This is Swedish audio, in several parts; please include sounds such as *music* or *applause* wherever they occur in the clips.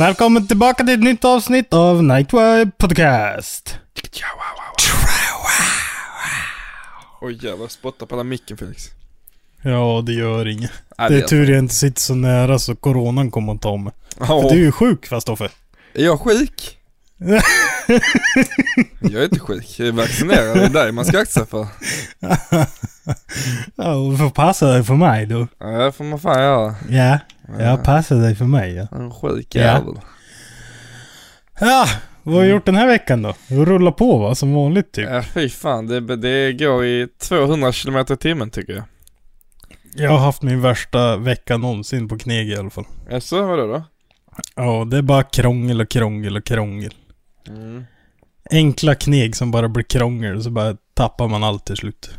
Välkommen tillbaka till ett nytt avsnitt av Nightwire Podcast. Oj jävlar, spotta på den micken Felix. Ja, det gör inget. Nej, Det är tur jag inte sitter så nära så coronan kommer att ta mig. Ja, För Du är ju sjuk fast Stoffe. är jag sjuk? *laughs* jag är inte sjuk, jag är vaccinerad, det är dig man ska akta sig för. *laughs* Ja, du får passa dig för mig då. Ja, det får man fan göra. Ja, jag passar dig för mig ja. En sjuk Ja. jävel. Ja, vad har du gjort den här veckan då? Du rullar på va, som vanligt typ. Ja fy fan, det, det går i 200 km i timmen tycker jag. Jag har haft min värsta vecka någonsin på kneg i alla fall. Jaså, vadå då? Ja, det är bara krångel och krångel och krångel. Mm. Enkla kneg som bara blir krångel och så bara tappar man allt till slut.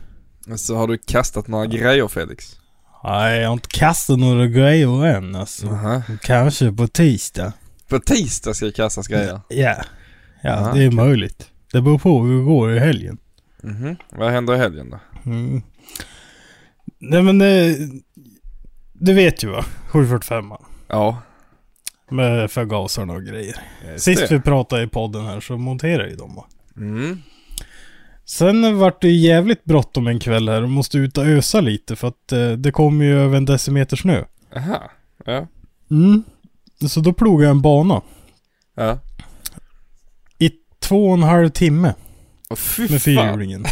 Så har du kastat några grejer Felix? Nej, jag har inte kastat några grejer än alltså. Aha. Kanske på tisdag. På tisdag ska det kastas grejer. Ja. Ja, Aha, det är möjligt. Det beror på hur det går i helgen. Mhm. Vad händer i helgen då? Mm. Nej men det... Du vet ju va? 745 Ja. Med förgasarna och grejer. Sist det. vi pratade i podden här så monterade ju de va. Mm. Sen vart det jävligt bråttom en kväll här och måste ut och ösa lite för att eh, det kom ju över en decimeter snö. Aha. Ja. Mm. Så då plogade jag en bana. Ja. I två och en halv timme Och fy med fyrhjulingen.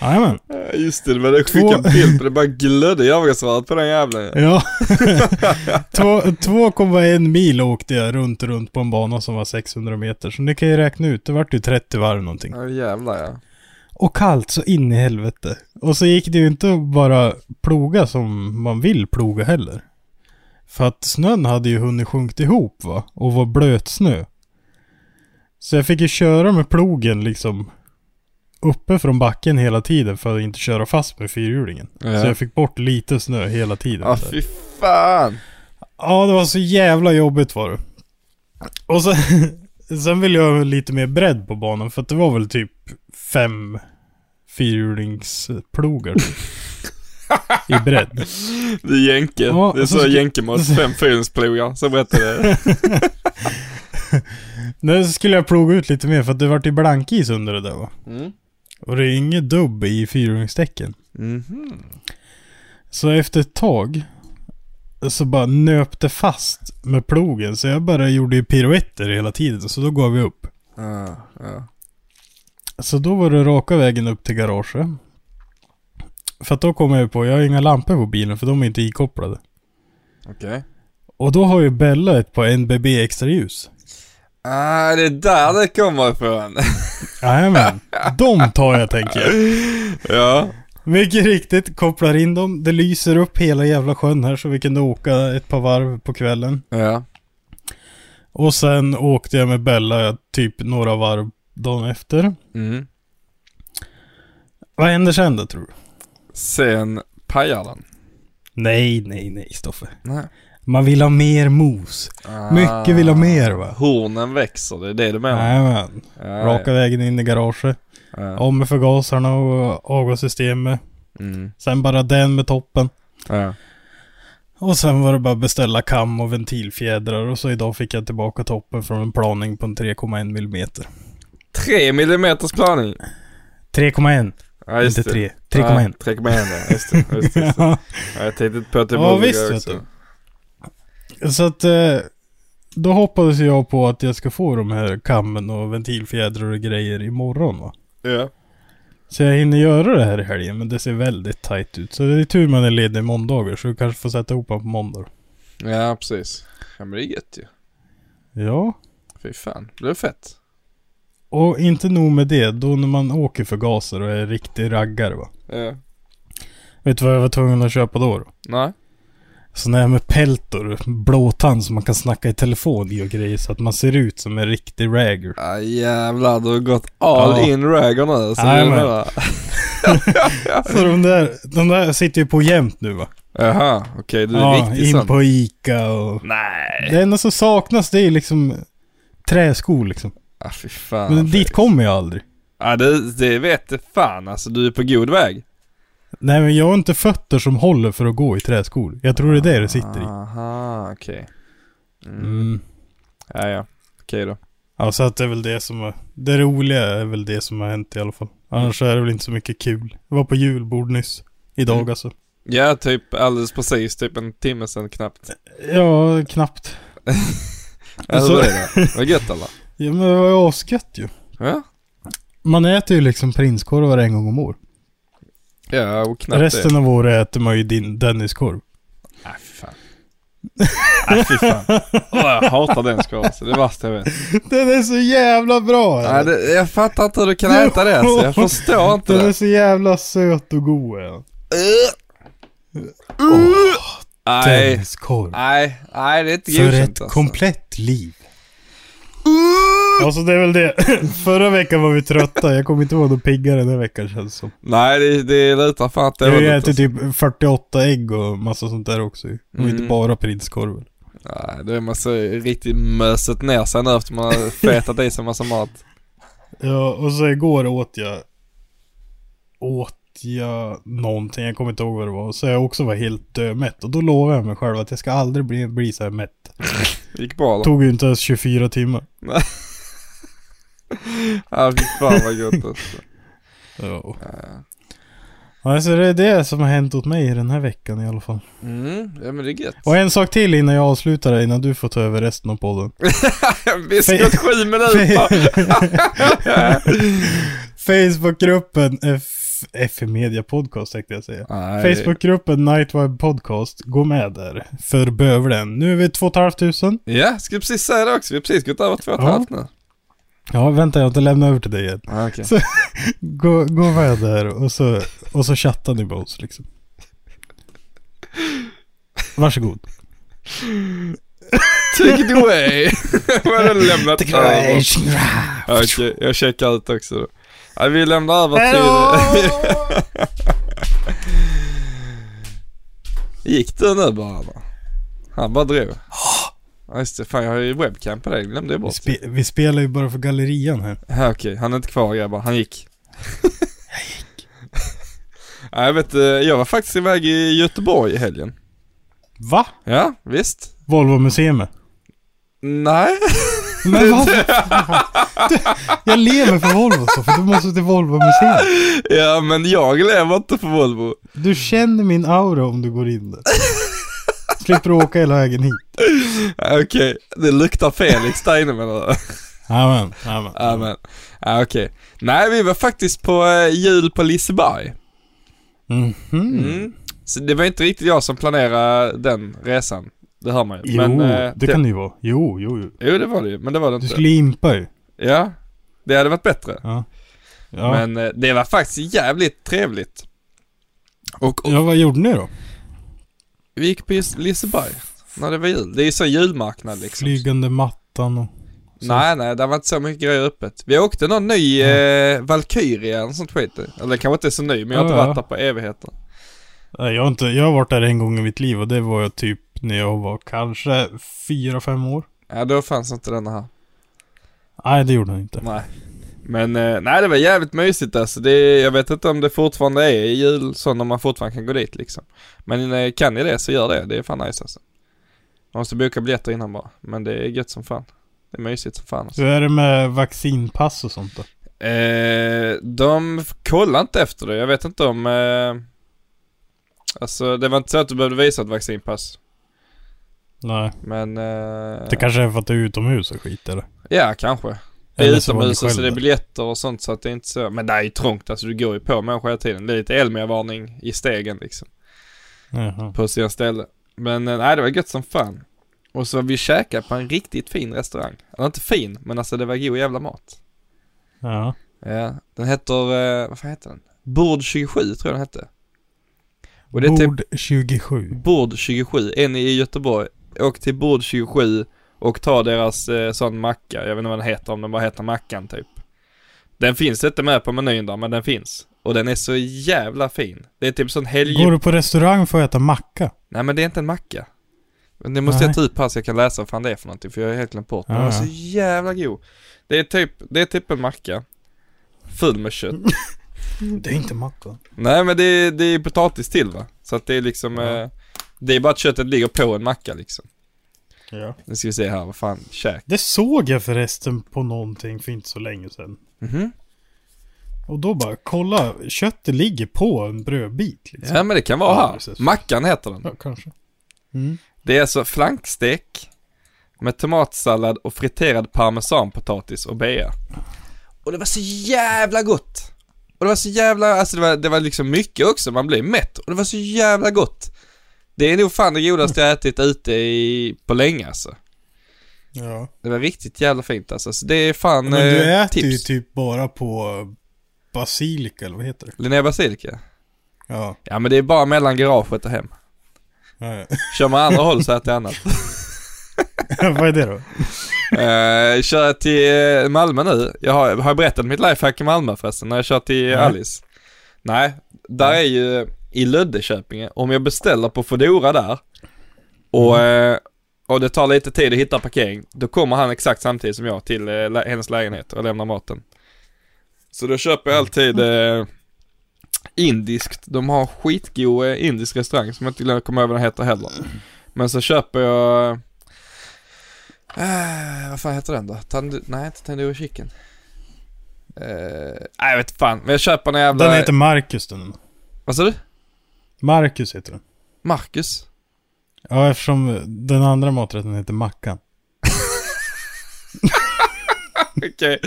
Jajamän. Ja, Just det, det jag skickade en Två- bild på, det bara glödde avgasröret på den jävlen. Ja. *laughs* Två- 2,1 mil åkte jag runt, runt på en bana som var 600 meter. Så ni kan ju räkna ut, det vart ju 30 varv någonting. Ja jävlar ja. Och kallt så in i helvete. Och så gick det ju inte att bara ploga som man vill ploga heller. För att snön hade ju hunnit sjunkit ihop va? Och var blöt snö. Så jag fick ju köra med plogen liksom uppe från backen hela tiden för att inte köra fast med fyrhjulingen. Ja. Så jag fick bort lite snö hela tiden. Där. fy fan. Ja, det var så jävla jobbigt var det. Och sen, *laughs* sen ville jag ha lite mer bredd på banan för att det var väl typ fem fyrhjulingsplogar typ. *laughs* i bredd. Det är jänke. Ja, det är så så ska- jänkemått, fem fyrhjulsplogar. Så berättade det. *laughs* Nu skulle jag ploga ut lite mer för att det vart ju blankis under det där va. Mm. Och det är inget dubb i fyrhjulingstäcken. Mhm. Så efter ett tag så bara nöpte fast med plogen. Så jag bara gjorde ju piruetter hela tiden. Så då gav vi upp. Ja, ja. Så då var det raka vägen upp till garaget. För att då kom jag ju på, jag har inga lampor på bilen för de är inte ikopplade. Okej. Och då har ju Bella ett par NBB extra ljus. Ah, det är där det kommer ifrån. Jajamän. *laughs* De tar jag tänker jag. ja. Mycket riktigt, kopplar in dem. Det lyser upp hela jävla sjön här så vi kunde åka ett par varv på kvällen. Ja. Och sen åkte jag med Bella typ några varv dagen efter. Mm. Vad händer sen då tror du? Sen pajar den. Nej, nej, nej Stoffe. Nej. Man vill ha mer mos. Mycket vill ha mer va? Hornen växer, det är det du menar? Jajamän. Ja, Raka vägen in i garaget. Ja. Av med förgasarna och avgassystemet. Mm. Sen bara den med toppen. Ja. Och sen var det bara beställa kam och ventilfjädrar och så idag fick jag tillbaka toppen från en planing på en 3,1 millimeter. 3 millimeters planing. 3,1. Ja, Inte det. 3. 3,1. Ja, 3,1 ja, just det. Just det. *laughs* Ja. Ja, jag tänkte på att det Ja, var visst, vet också. Så att... Eh, då hoppades jag på att jag ska få de här kammen och ventilfjädrar och grejer imorgon va. Ja. Så jag hinner göra det här i helgen, men det ser väldigt tight ut. Så det är tur man är ledig måndagar, så du kanske får sätta ihop på måndag. Ja, precis. Ja men det är gött ju. Ja. Fy fan. Det är fett. Och inte nog med det, då när man åker för gaser och är riktig raggare va. Ja. Vet du vad jag var tvungen att köpa då? då? Nej. Sån här med peltor, blåtand som man kan snacka i telefon i och grejer så att man ser ut som en riktig ragger. Ah, jävlar, du har gått all Ja. in ragger nu. Så menar- Så *laughs* de där, de där sitter ju på jämt nu va? Jaha, okej du är Ja, riktigt in sån. på Ica och... Nej. Det enda som saknas det är liksom träskor liksom. Ah, fy fan. Men dit Felix. kommer jag aldrig. Ja det, det vet fan alltså. Du är på god väg. Nej men jag har inte fötter som håller för att gå i träskor. Jag tror det är det det sitter i. Aha, okej. Mm. Mm. Ja, ja. Okej då. Ja så att det är väl det som är... Det roliga är väl det som har hänt i alla fall. Annars är det väl inte så mycket kul. Jag var på julbord nyss. Idag Mm. alltså. Ja, typ alldeles precis. Typ en timme sedan knappt. Ja, knappt. *laughs* Ja, Så- hur är det? Var gött eller? Ja men det var ju asgött ju. Ja. Man äter ju liksom prinskorvar en gång om år. Ja, och knappt Resten det. av året äter man ju din Denniskorv. Nej, fy fan. Nej, fy fan. Åh, jag hatar den skålen. Det är det värsta jag vet. Den är så jävla bra! Nej, det, jag fattar inte hur du kan äta det alltså. Jag förstår inte Den är det. så jävla söt och god är den. Nej, Denniskorv. nej, nej det är inte För godkänt ett alltså. komplett liv. Alltså det är väl det. *laughs* Förra veckan var vi trötta. Jag kommer inte vara någon piggare den här veckan känns det som. Nej, det, det lutar fan att det Jag har ätit typ 48 ägg och massa sånt där också. Och inte Mm. bara prinskorven. Nej, då är man så riktigt möset ner sig nu efter man har *laughs* fetat i sig massa mat. Ja, och så igår åt jag... Åt jag någonting, jag kommer inte ihåg vad det var. Så jag också var helt dömätt. Och då lovade jag mig själv att jag ska aldrig bli, bli så här mätt. *laughs* Gick bra Det eller? tog ju inte ens 24 timmar. *laughs* Ja, fy fan vad gott alltså. *laughs* Ja. Alltså det är det som har hänt åt mig den här veckan i alla fall. Mm, ja men det är gött. Och en sak till innan jag avslutar det, innan du får ta över resten av podden. Vi ska gått sju minuter. Facebookgruppen F... F Media Podcast tänkte jag säga. Nej. Facebookgruppen Nightweb Podcast, gå med där. För bövelen. Nu är vi 2 500. Ja, ska precis säga det också. Vi har precis gått över två och ett Ja. halvt nu. Ja, vänta jag har inte lämnat över till dig än. Ah, okej. Så- *laughs* Gå, gå med där och så, och så chattar ni med oss liksom. Varsågod. Take it away. *laughs* Vad har lämnat över? Okej, jag checkar ut också då. Ja, vi lämnar över till... *laughs* Gick du nu bara eller? Han bara drog. Ja just det, fan jag har ju webcam på dig, glömde jag Vi, bort. spe, vi spelar ju bara för gallerian här. Ja, okej, han är inte kvar grabbar, han gick. jag *laughs* gick. ja, jag vet, eh, jag var faktiskt iväg i Göteborg i helgen. Va? Ja, visst. Volvo Museum. Nej. *laughs* Men vad Du, *laughs* Jag lever för Volvo så, för du måste till Volvo Museum. ja, men jag lever inte för Volvo. Du känner min aura om du går in där. Slipper åka hela vägen hit. Okej, det luktar Felix där inne menar du? Jajamän, jajamän. Ja men, ja, okej. Nej vi var faktiskt på eh, jul på Liseberg. Mhm. Mm. Så det var inte riktigt jag som planerade den resan. Det hör man ju. Jo, men, eh, det kan det ju vara. Jo, jo, jo. Jo det var det ju, men det var det Du inte. skulle impa ju. Ja, det hade varit bättre. Ja. Ja. Men eh, det var faktiskt jävligt trevligt. Och, och ja, vad gjorde ni då? vi gick på Liseberg när det var jul. Det är ju så julmarknad liksom. Flygande mattan och... så. Nej, nej, det var inte så mycket grejer öppet. Vi åkte någon ny eh, Valkyria eller sånt skit. Eller kanske inte så ny, men jag har inte Ja, ja. varit där på evigheter. Nej, jag har inte, jag har varit där en gång i mitt liv och det var jag typ när jag var kanske fyra, fem år. Ja, då fanns inte den här. Nej, det gjorde han inte. Nej. Men eh, nej, det var jävligt mysigt alltså. Det, jag vet inte om det fortfarande är jul så när man fortfarande kan gå dit liksom. Men eh, kan ni det så gör det. Det är fan nice alltså. Man måste boka biljetter innan bara. Men det är gött som fan. Det är mysigt som fan alltså. Hur är det med vaccinpass och sånt då? Eh, de kollar inte efter det. Jag vet inte om... Eh, alltså det var inte så att du behövde visa ett vaccinpass. Nej. Men... Eh, Det kanske är för att det är utomhus och skit eller? Ja, kanske. Det är utomhus och så det är biljetter och sånt så att det är inte så. Men det är ju trångt alltså. Du går ju på människor hela tiden. Det är lite Elmia-varning i stegen liksom. Jaha. På sina ställen. Men eh, nej, det var gött som fan. Och så vi käkade på en riktigt fin restaurang. Eller inte fin, men alltså det var god jävla mat. Ja. Ja, den heter, eh, vad fan heter den? Bord 27 tror jag den hette. Och det är typ Bord 27. Bord 27, en i Göteborg. Åk till Bord 27 och ta deras eh, sån macka. Jag vet inte vad den heter, om den bara heter mackan typ. Den finns inte med på menyn där, men den finns. Och den är så jävla fin. Det är typ sån helg... Går du på restaurang för att äta macka? Nej men det är inte en macka. Men det måste jag Nej. ta upp här så jag kan läsa vad fan det är för någonting, för jag har helt glömt bort. Men den var så jävla god. Det är typ, det är typ en macka. Full med kött. *laughs* Det är inte macka. Nej men det är, det är potatis till va? Så att det är liksom, Ja. eh, det är bara att köttet ligger på en macka liksom. Ja. Nu ska vi se här, vad fan, käk. Det såg jag förresten på någonting för inte så länge sedan. Mhm. Och då bara, kolla, köttet ligger på en brödbit liksom. Ja men det kan vara här. Mackan heter den. Ja, kanske. Mm. Det är alltså flankstek med tomatsallad och friterad parmesanpotatis och bea. Och det var så jävla gott! Och det var så jävla, alltså det var, det var liksom mycket också, man blev mätt. Och det var så jävla gott! Det är nog fan det godaste jag ätit ute i, på länge alltså. Ja. Det var riktigt jävla fint alltså. Så det är fan Men du eh, äter ju tips. typ bara på basilika eller vad heter det? Linnea Basilika? Ja. Ja men det är bara mellan garaget och hem. ja, ja. Kör man andra håll så äter jag annat. *laughs* vad är det då? Uh, kör till eh, Malmö nu. Jag har, har jag berättat mitt lifehack i Malmö förresten, när jag kör till Nej. Alice? Nej, där är ju i Löddeköpinge, om jag beställer på Foodora där och, eh, och det tar lite tid att hitta parkering, då kommer han exakt samtidigt som jag till eh, lä- hennes lägenhet och lämnar maten. Så då köper jag alltid eh, indiskt. De har skitgod eh, indisk restaurang som jag inte komma över vad den heter heller. Men så köper jag Eh, vad fan heter den då? Tandu- nej, inte Tandoori Chicken. Eh, nej, jag vet fan. Men jag köper en jävla... Den heter Marcus den. Vad sa du? Marcus heter den. Marcus? Ja, eftersom den andra maträtten heter Mackan. *laughs* Okej.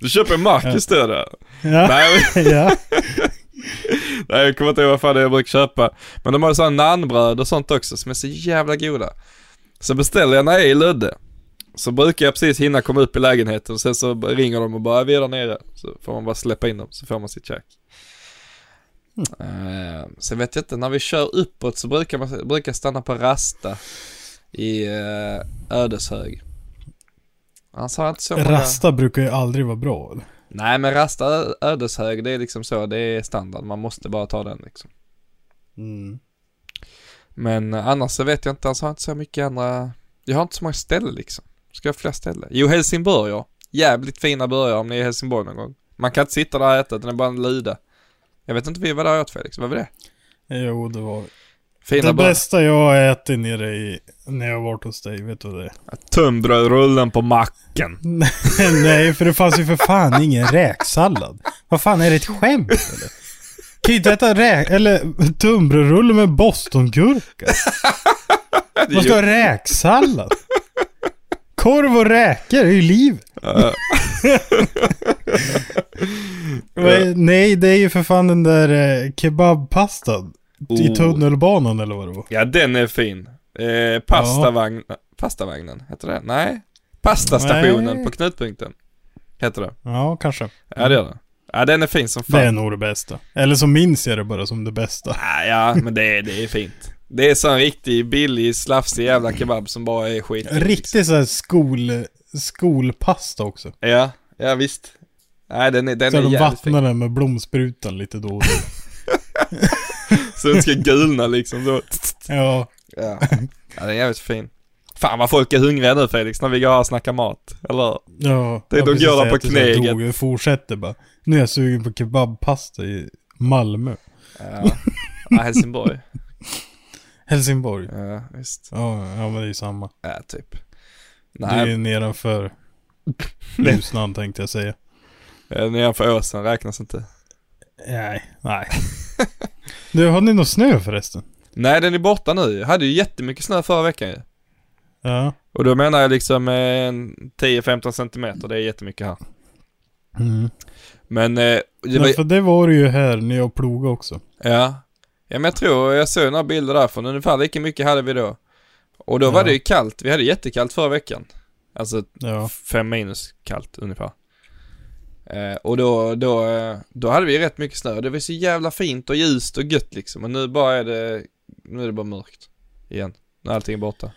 Du köper Marcus då då? Ja. *laughs* Nej, *laughs* ja. nej, jag kommer inte ihåg vad fan det är jag brukar köpa. Men de har ju sådana nannbröd och sånt också som är så jävla goda. Så beställer jag när jag är i Lödde. Så brukar jag precis hinna komma upp i lägenheten och sen så ringer de och bara vi är där nere. Så får man bara släppa in dem så får man sitt käk. Uh, sen vet jag inte, när vi kör uppåt så brukar man brukar stanna på Rasta i uh, Ödeshög. Annars har jag inte så många... Rasta brukar ju aldrig vara bra eller? Nej men Rasta Ödeshög det är liksom så, det är standard. Man måste bara ta den liksom. Mm. Men eh, annars så vet jag inte, alltså har jag inte så mycket andra, jag har inte så många ställen liksom. Ska jag ha fler ställen? Jo Helsingborg ja. Jävligt fina burgare om ni är i Helsingborg någon gång. Man kan inte sitta där och äta, den är bara en luda. Jag vet inte vi var där och åt Felix, vad var det? Jo, det var... Fina det burgare. bästa jag har ätit nere i... När jag varit hos dig, vet du vad det är? Tunnbrödsrullen på macken. *laughs* Nej, för det fanns ju för fan ingen räksallad. Vad fan, är det ett skämt eller? Kan ju inte äta räk... Eller tunnbrödsrulle med bostongurka. *laughs* Man ska ha räksallad. Korv och räkor är ju. *laughs* Ja. Vad- Nej, det är ju för fan den där eh, kebabpastan. I Oh. tunnelbanan eller vad det var. ja den är fin. Eh, pastavagn, pastavagnen, heter det? Nej. Pastastationen Nej. på knutpunkten. Heter det. Ja, kanske. Ja det gör det. Ja den är fin som fan. Det är nog det bästa. Eller så minns jag det bara som det bästa. Ja, ja men det, är- det är fint. Det är sån riktig billig slafsig jävla kebab som bara är skit. Riktigt såhär skol... Skolpasta också. Ja, ja visst. Nej den är, den så är de vattnar den med blomsprutan lite då och då. *laughs* Så den ska gulna liksom så. ja. Ja. ja, den är jävligt fin. Fan vad folk är hungriga nu Felix när vi går och snackar mat. Eller? Ja. Det- jag de gör det på knäget. och fortsätter bara. Nu är jag sugen på kebabpasta i Malmö. Ja, ja Helsingborg. *laughs* Helsingborg. Ja, visst. Ja, ja men det är ju samma. Ja, typ. Det är Nej, ju nedanför *laughs* Ljusnan tänkte jag säga. eh, nedanför åsen räknas inte. Nej, nej. *laughs* Du, har ni någon snö förresten? Nej, den är borta nu. Jag hade ju jättemycket snö förra veckan ju. Ja. Och då menar jag liksom eh, en 10-15 centimeter, det är jättemycket här. Mm. Men eh, det var, för det var det ju här när jag plogade också. ja. Ja men jag tror, jag såg några bilder därifrån, ungefär lika mycket hade vi då. Och då var Ja. det ju kallt, vi hade jättekallt förra veckan. Alltså Ja. fem minus kallt ungefär. Eh, och då, då, eh, då hade vi rätt mycket snö. Det var så jävla fint och ljust och gött liksom. Och nu bara är det, nu är det bara mörkt. Igen. När allting är borta.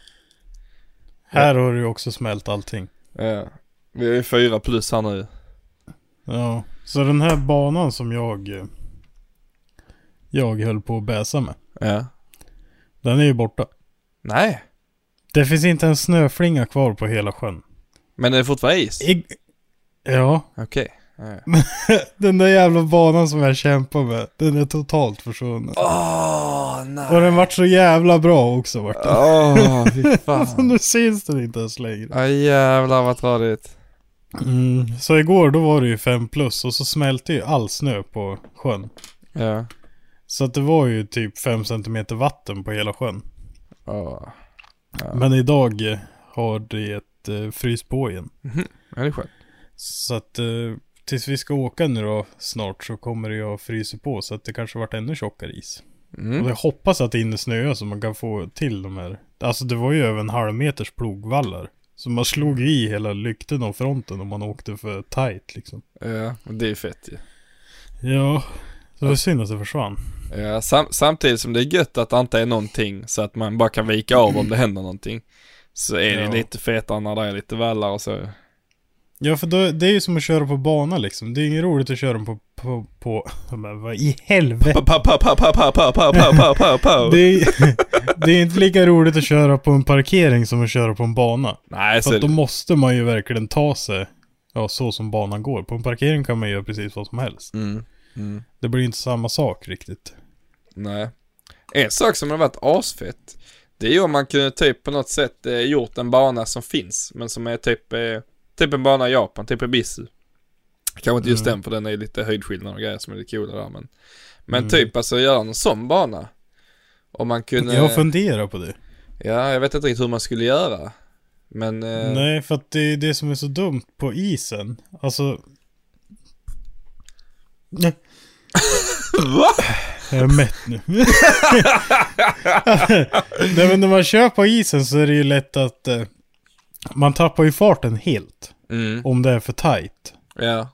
Här har det ju också smält allting. Ja. Vi är fyra plus här nu. Ja. Så den här banan som jag eh, jag höll på att bäsa med. Ja. Den är ju borta. Nej. Det finns inte en snöflinga kvar på hela sjön. Men det är fortfarande is? I... Ja. Okej. Ja. *laughs* Den där jävla banan som jag kämpar med. Den är totalt försvunnen. Åh, nej. Och den vart så jävla bra också vart den. Åh, fy *laughs* Alltså fan. nu syns den inte ens längre. Ja jävlar vad tradigt. Mm. Så igår då var det ju 5 plus och så smälte ju all snö på sjön. Ja. Så att det var ju typ 5 cm vatten på hela sjön. Åh. Ja. Men idag har det eh, fryst på igen. Ja, det är skönt. Så att eh, tills vi ska åka nu då snart så kommer det ju att frysa på så att det kanske varit ännu tjockare is. Mm. Och jag hoppas att det hinner snöa så man kan få till de här. Alltså det var ju över en halv meters plogvallar. Så man slog i hela lykten och fronten om man åkte för tight liksom. Ja, men det är fett ju. Ja, så det var synd att det försvann. Ja, sam samtidigt som det är gött att det inte är någonting så att man bara kan vika av om det händer någonting. Så är det ja. lite fetare när det är lite vallar och så. Ja, för då, det är ju som att köra på bana liksom. Det är inget roligt att köra på... på, på men vad i helvete? det, är, det är inte lika roligt att köra på en parkering som att köra på en bana. Nej, för då måste man ju verkligen ta sig, ja, så som banan går. På en parkering kan man göra precis vad som helst. Mm. Mm. Det blir inte samma sak riktigt. Nej. En sak som har varit asfett. Det är ju om man kunde typ på något sätt eh, gjort en bana som finns. Men som är typ, eh, typ en bana i Japan, typ Ibisu. Kanske inte just Mm. den för den är lite höjdskillnad och grejer som är lite coola där men. Men Mm. typ alltså göra en sån bana. Om man kunde. Jag funderar på det. Ja, jag vet inte riktigt hur man skulle göra. Men... Eh, Nej, för att det är det som är så dumt på isen. Alltså... Nej, Va? jag är mätt nu. *laughs* Nej men när man kör på isen så är det ju lätt att... Eh, man tappar ju farten helt. Mm, Om det är för tight. ja.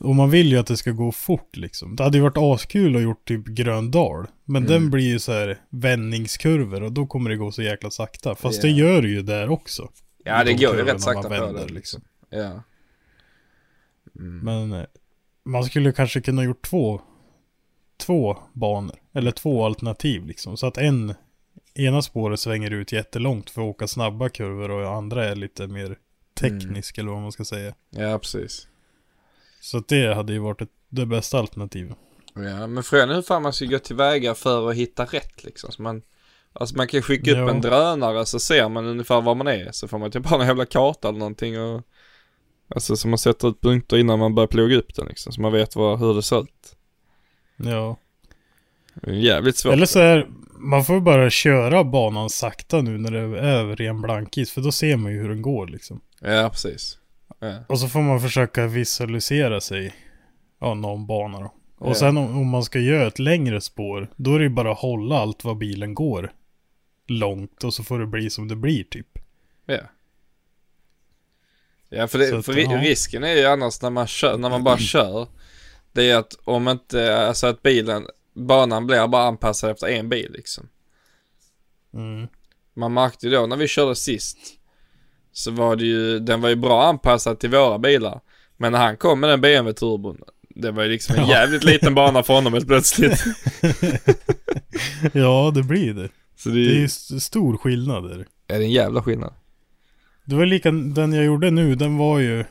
Och man vill ju att det ska gå fort liksom. Det hade ju varit askul att gjort typ Gröndal. Men Mm. den blir ju så här vändningskurvor och då kommer det gå så jäkla sakta. Fast det Ja. gör det ju där också. Ja, det De går ju rätt sakta man på vänder, det. liksom. Ja. Mm. Men eh, man skulle kanske kunna gjort två, två banor. Eller två alternativ liksom. Så att en, ena spåret svänger ut jättelångt för att åka snabba kurvor och andra är lite mer teknisk eller vad man ska säga. Ja, precis. Så att det hade ju varit ett, det bästa alternativet. Ja, men frågan är hur fan man ska gå tillväga för att hitta rätt liksom. Så man, alltså man kan skicka upp Ja. en drönare så ser man ungefär var man är. Så får man typ ha en jävla karta eller någonting och Alltså så man sätter ut punkter innan man börjar ploga upp den liksom. Så man vet vad, hur det ser ut. Ja. Jävligt svårt. Eller så är man får bara köra banan sakta nu när det är ren blankis. För då ser man ju hur den går liksom. Ja, precis. Ja. Och så får man försöka visualisera sig, ja, någon bana då. Och Ja. sen om, om man ska göra ett längre spår, då är det ju bara att hålla allt vad bilen går långt och så får det bli som det blir typ. Ja. Ja, för, det, att, för ja. risken är ju annars när man kör, när man bara kör. Det är att om inte, alltså att bilen, banan blir bara anpassad efter en bil liksom. Mm. Man märkte ju då när vi körde sist. Så var det ju, den var ju bra anpassad till våra bilar. Men när han kom med den BMW turbon. Det var ju liksom en Ja. jävligt liten bana för honom helt plötsligt. *laughs* ja, det blir det. Så det, Det är ju är st- stor skillnad är det en jävla skillnad. Det var lika, den jag gjorde nu, den var ju...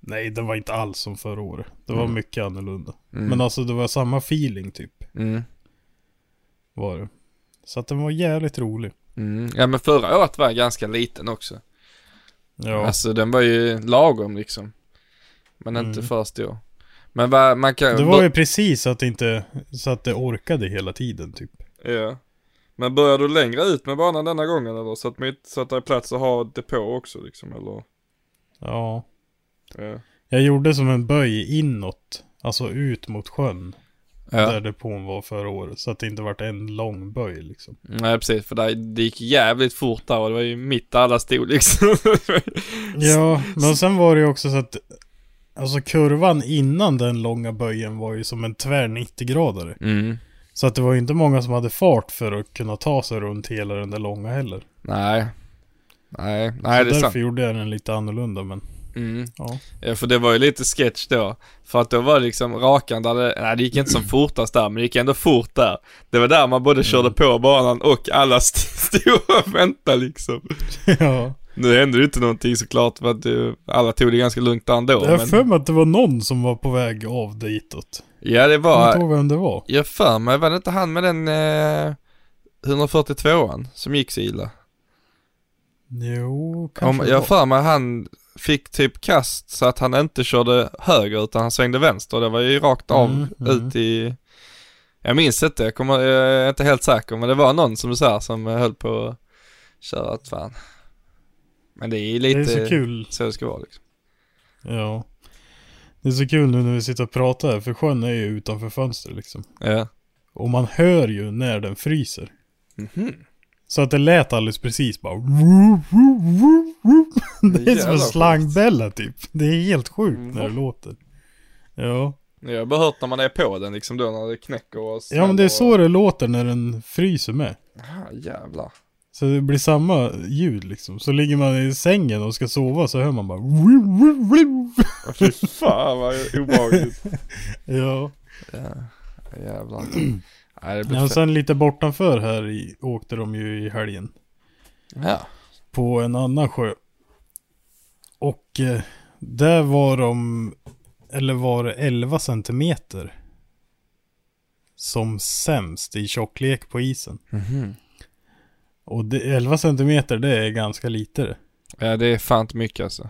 Nej, den var inte alls som förra året. Det var Mm. mycket annorlunda. Mm. Men alltså det var samma feeling typ, Mm. var det. Så att den var jävligt rolig. Mm. Ja men förra året var jag ganska liten också. Ja. Alltså den var ju lagom liksom. Men inte Mm. för stor. Men vad man kan... Det var ju precis så att det inte, så att det orkade hela tiden typ. Ja. Men börjar du längre ut med banan denna gången eller? Så att, mitt, så att det är plats att ha depå också liksom eller? Ja. Ja. Jag gjorde som en böj inåt. Alltså ut mot sjön. Där ja. depån var förra året. Så att det inte vart en lång böj liksom. Nej precis, för där, det gick jävligt fort där och det var ju mitt alla stod liksom. *laughs* Ja, men sen var det ju också så att Alltså kurvan innan den långa böjen var ju som en tvär 90-gradare. mm. Så att det var ju inte många som hade fart för att kunna ta sig runt hela den där långa heller. Nej. Nej, nej så det är därför sant. gjorde jag den lite annorlunda men Mm. ja. Ja för det var ju lite sketch då. För att då var det liksom rakan där det, nej det gick inte som fortast där men det gick ändå fort där. Det var där man både körde på banan och alla *laughs* st- stod och väntade liksom. *laughs* ja. Nu hände det inte någonting såklart för att eh, alla tog det ganska lugnt ändå. Jag har Men, för mig att det var någon som var på väg av ditåt. Ja det Jag kommer inte var, ihåg vem det var. jag för mig, var det inte han med den eh, 142an som gick så illa? Jo, Om, kanske det jag var. för mig han fick typ kast så att han inte körde höger utan han svängde vänster. Det var ju rakt av Mm, mm. ut i... Jag minns inte, jag, kommer, jag är inte helt säker men det var någon som du säger som höll på att köra ett fan. Men det är Det lite är så kul. så det ska vara liksom. Ja. Det är så kul nu när vi sitter och pratar här, för sjön är ju utanför fönstret liksom. Ja. Och man hör ju när den fryser. Mhm. Så att det lät alldeles precis bara *laughs* Det är som en slangbella typ. Det är helt sjukt när det låter. Ja. Jag har bara hört när man är på den liksom då när det knäcker och Ja men det är så det låter när den fryser med. Ah, jävlar. Så det blir samma ljud liksom. Så ligger man i sängen och ska sova så hör man bara Fy fan vad obehagligt. *laughs* Ja. ja, jävlar. *clears throat* Nej det blir ja och sen lite bortanför här i, åkte de ju i helgen. Ja. På en annan sjö. Och eh, där var de, eller var det 11 centimeter. Som sämst i tjocklek på isen. Mhm. Och det, 11 centimeter det är ganska lite. Ja det är fan inte mycket alltså.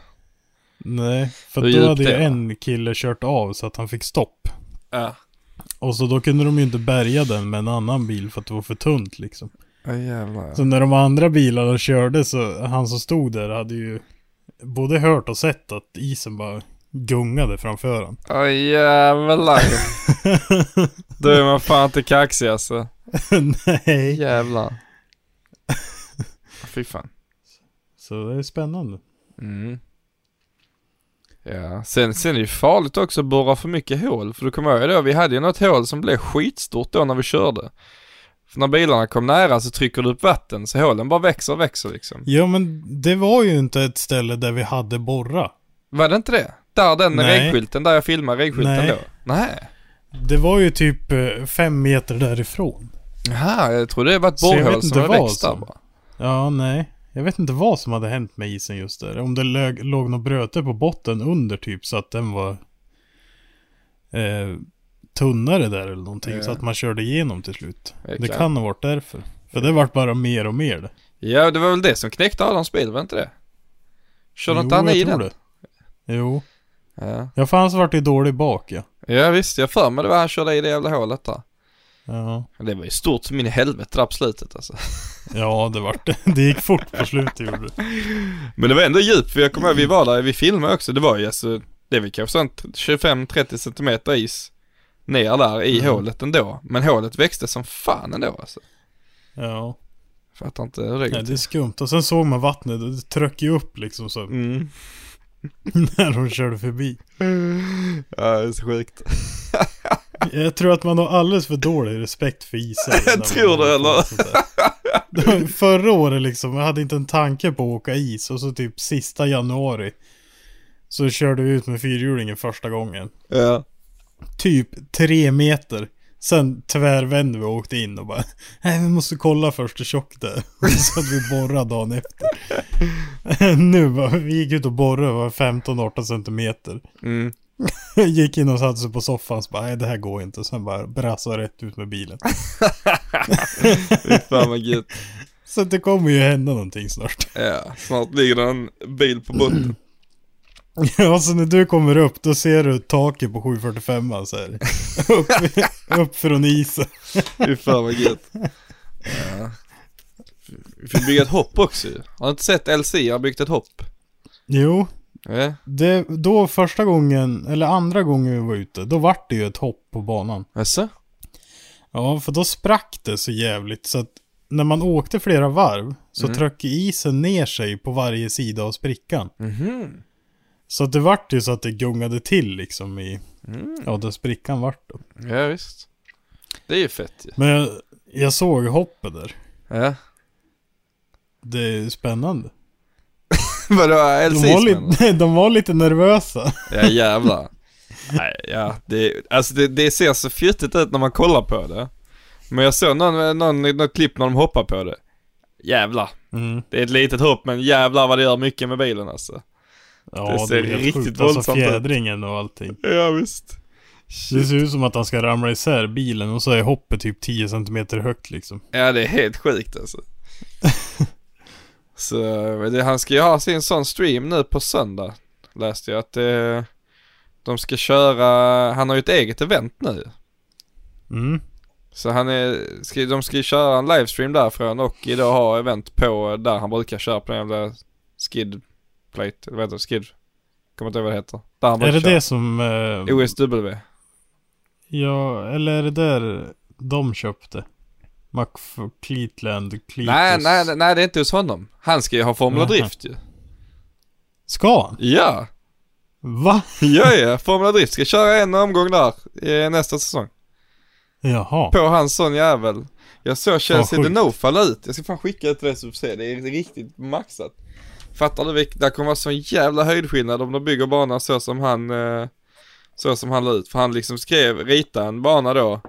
Nej, för Hur då hade ju en kille kört av så att han fick stopp. Ja. Och så då kunde de ju inte bärga den med en annan bil för att det var för tunt liksom. Ja jävlar. Så när de andra bilarna körde så, han som stod där hade ju både hört och sett att isen bara gungade framför han. Åh jävlar. *laughs* Då är man fan inte kaxig alltså. Nej. Jävlar. Fy fan. Så det är spännande. Mm. Ja, sen, sen är det ju farligt också att borra för mycket hål. För du kommer ihåg då, vi hade ju något hål som blev skitstort då när vi körde. För när bilarna kom nära så trycker du upp vatten så hålen bara växer och växer liksom. Ja men det var ju inte ett ställe där vi hade borra. Var det inte det? Där den Nej. regskylten, där jag filmade regskylten Nej. då? Nej. Det var ju typ eh, fem meter därifrån. Jaha, jag trodde det var ett borrhål som hade växt där bara. Ja, nej. Jag vet inte vad som hade hänt med isen just där. Om det lög, låg något bröte på botten under typ så att den var eh, tunnare där eller någonting. Ja. Så att man körde igenom till slut. Det Det kan- ha varit därför. För det vart bara mer och mer det. Ja, det var väl det som knäckte Adams bil, var inte det? Körde inte han i den? det. Jo. Ja. För han vart ju dålig bak ja. ja, visst. Jag för mig det var han körde i det jävla hålet där. Ja, Det var ju stort som in i helvete där på slutet alltså. ja det vart det. *laughs* Det gick fort på slutet gjorde det. Men det var ändå djupt för jag kommer ihåg, vi var där, vi filmade också. Det var ju alltså, det är väl kanske sånt 25-30 centimeter is ner där i Mm. hålet ändå. Men hålet växte som fan ändå alltså. Ja. Fattar inte hur det Nej, det är skumt. Och sen såg man vattnet och det tröck ju upp liksom så. Mm. *laughs* när de körde förbi. Ja, det är så sjukt. *laughs* Jag tror att man har alldeles för dålig respekt för isar. Jag tror det, eller? Förra året liksom, jag hade inte en tanke på att åka is och så typ sista januari så körde vi ut med fyrhjulingen första gången. Ja. Typ tre meter. Sen tvärvände vi och åkte in och bara Nej vi måste kolla först hur tjockt det är. *laughs* Så att vi borrade dagen efter. *laughs* nu var vi gick ut och borrade var 15-18 centimeter. Mm. *laughs* Gick in och satte sig på soffan så bara, nej det här går inte. Sen bara brassade rätt ut med bilen. *laughs* Fy fan vad gött. *laughs* Så det kommer ju hända någonting snart. Ja, snart ligger det en bil på botten. *clears throat* Ja, så när du kommer upp då ser du taket på 745 så här. upp, upp från isen. Fy fan vad gött. Vi får bygga ett hopp också. Har du inte sett LC har byggt ett hopp? Jo, Ja. det, då första gången, eller andra gången vi var ute, då vart det ju ett hopp på banan. Jaså? Ja, för då sprack det så jävligt så att när man åkte flera varv så Mm. tryckte isen ner sig på varje sida av sprickan. Mhm. Så att det vart ju så att det gungade till liksom i, Mm. ja där sprickan vart då. Ja visst. Det är ju fett ju. Men jag, jag såg hoppet där. Ja. Det är spännande. *laughs* Vadå De LC var, lite, *laughs* de var lite nervösa. *laughs* Ja jävlar. Nej, ja, det, alltså det, det ser så fjuttigt ut när man kollar på det. Men jag såg någon, någon, något klipp när de hoppar på det. Jävlar. Mm. Det är ett litet hopp men jävlar vad det gör mycket med bilen alltså. Ja, Det ser är helt riktigt sjukt. Alltså våldsamt ut. fjädringen och allting. Ja visst. Det ser ut som att han ska ramla isär bilen och så är hoppet typ 10 cm högt liksom. Ja det är helt sjukt alltså. Så det, han ska ju ha sin sån stream nu på söndag. Läste jag att det, de ska köra, han har ju ett eget event nu. Mm. Så han är, ska, de ska ju köra en livestream därifrån och idag ha event på där han brukar köra på den jävla skid plate, eller vad heter det, skid? Kommer inte ihåg vad det heter. Där han Är det brukar det som... Eh, köra. OSW. ja, eller är det där de köpte? McCleatland, Cletus. Nej, nej, nej, det är inte hos honom. Han ska ju ha Formula Nähä. Drift ju. Ska han? Ja, Va? ja, ja. *laughs* Formula Drift ska köra en omgång där i nästa säsong. Jaha. På hans sån jävel. Jag såg Chelsea sjukt. Denofa la ut. Jag ska fan skicka ut det så du se. Det är riktigt maxat. Fattar du vilket, det kommer vara sån jävla höjdskillnad om de bygger banan så som han, eh, så som han la ut. För han liksom skrev, rita en bana då.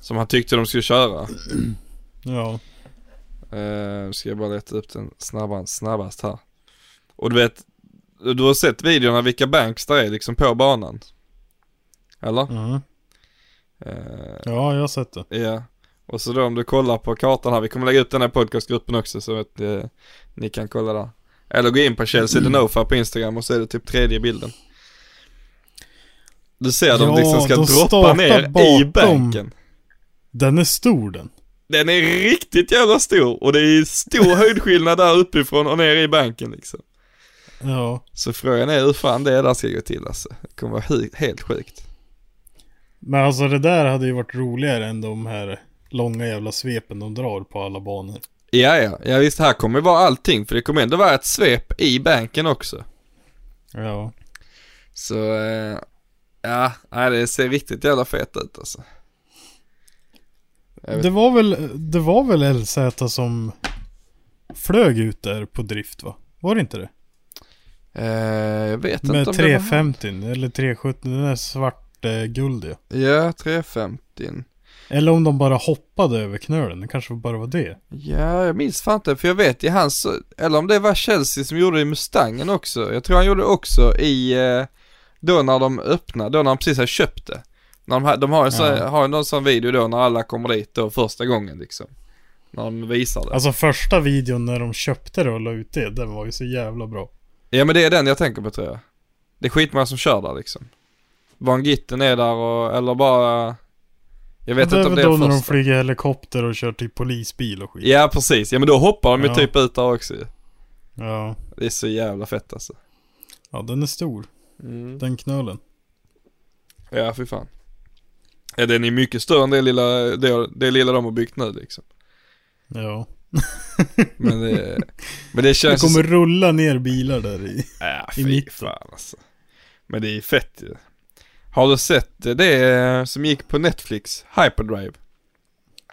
Som han tyckte de skulle köra. Ja. Uh, ska jag bara leta upp den snabbast, snabbast här. Och du vet, du har sett videorna vilka banks där är liksom på banan? Eller? Mm. Eh, Ja, jag har sett det. Ja. Och så då om du kollar på kartan här, vi kommer lägga upp den här podcastgruppen också så att eh, ni kan kolla där. Eller gå in på Chelsea *clears throat* Denofa på Instagram och så är det typ tredje bilden. Du ser de Ja, liksom ska de droppa ner i bakom. Den är stor den. Den är riktigt jävla stor och det är stor höjdskillnad där uppifrån och ner i banken liksom. Ja. Så frågan är hur fan det där ska gå till alltså. Det kommer vara helt sjukt. Men alltså det där hade ju varit roligare än de här långa jävla svepen de drar på alla banor. Ja, ja, ja visst här kommer vara allting för det kommer ändå vara ett svep i banken också. Ja. Så, eh, ja, det ser riktigt jävla fett ut alltså. Det var väl, det var väl LZ som flög ut där på drift va? Var det inte det? Eh, jag vet Med inte om det var... 350 eller 370, den där svart eh, guldiga. Ja, 350. Eller om de bara hoppade över knölen, det kanske bara var det. Ja, jag minns fan inte för jag vet i hans, eller om det var Chelsea som gjorde det i Mustangen också. Jag tror han gjorde det också i, eh, då när de öppnade, då när de precis hade köpt det. När de, de har ju så, Ja. har någon sån video då när alla kommer dit då första gången liksom. När de visar det. Alltså första videon när de köpte det och la ut det, den var ju så jävla bra. Ja men det är den jag tänker på tror jag. Det är skitmånga som kör där liksom. Van Gitten är där och, eller bara... Jag vet det är inte om väl det då är när de flyger helikopter och kör till polisbil och skit. Ja precis, ja men då hoppar de ju Ja. typ ut där också. Ja. Det är så jävla fett alltså. Ja, den är stor. Mm. Den knölen. Ja fy fan. Ja den är mycket större än det lilla, det, det lilla de har byggt nu liksom. Ja. *laughs* Men det, men det Det känns kommer rulla ner bilar där i. Ja, i mitten. fan alltså. Men det är fett ju. Har du sett det som gick på Netflix, Hyperdrive?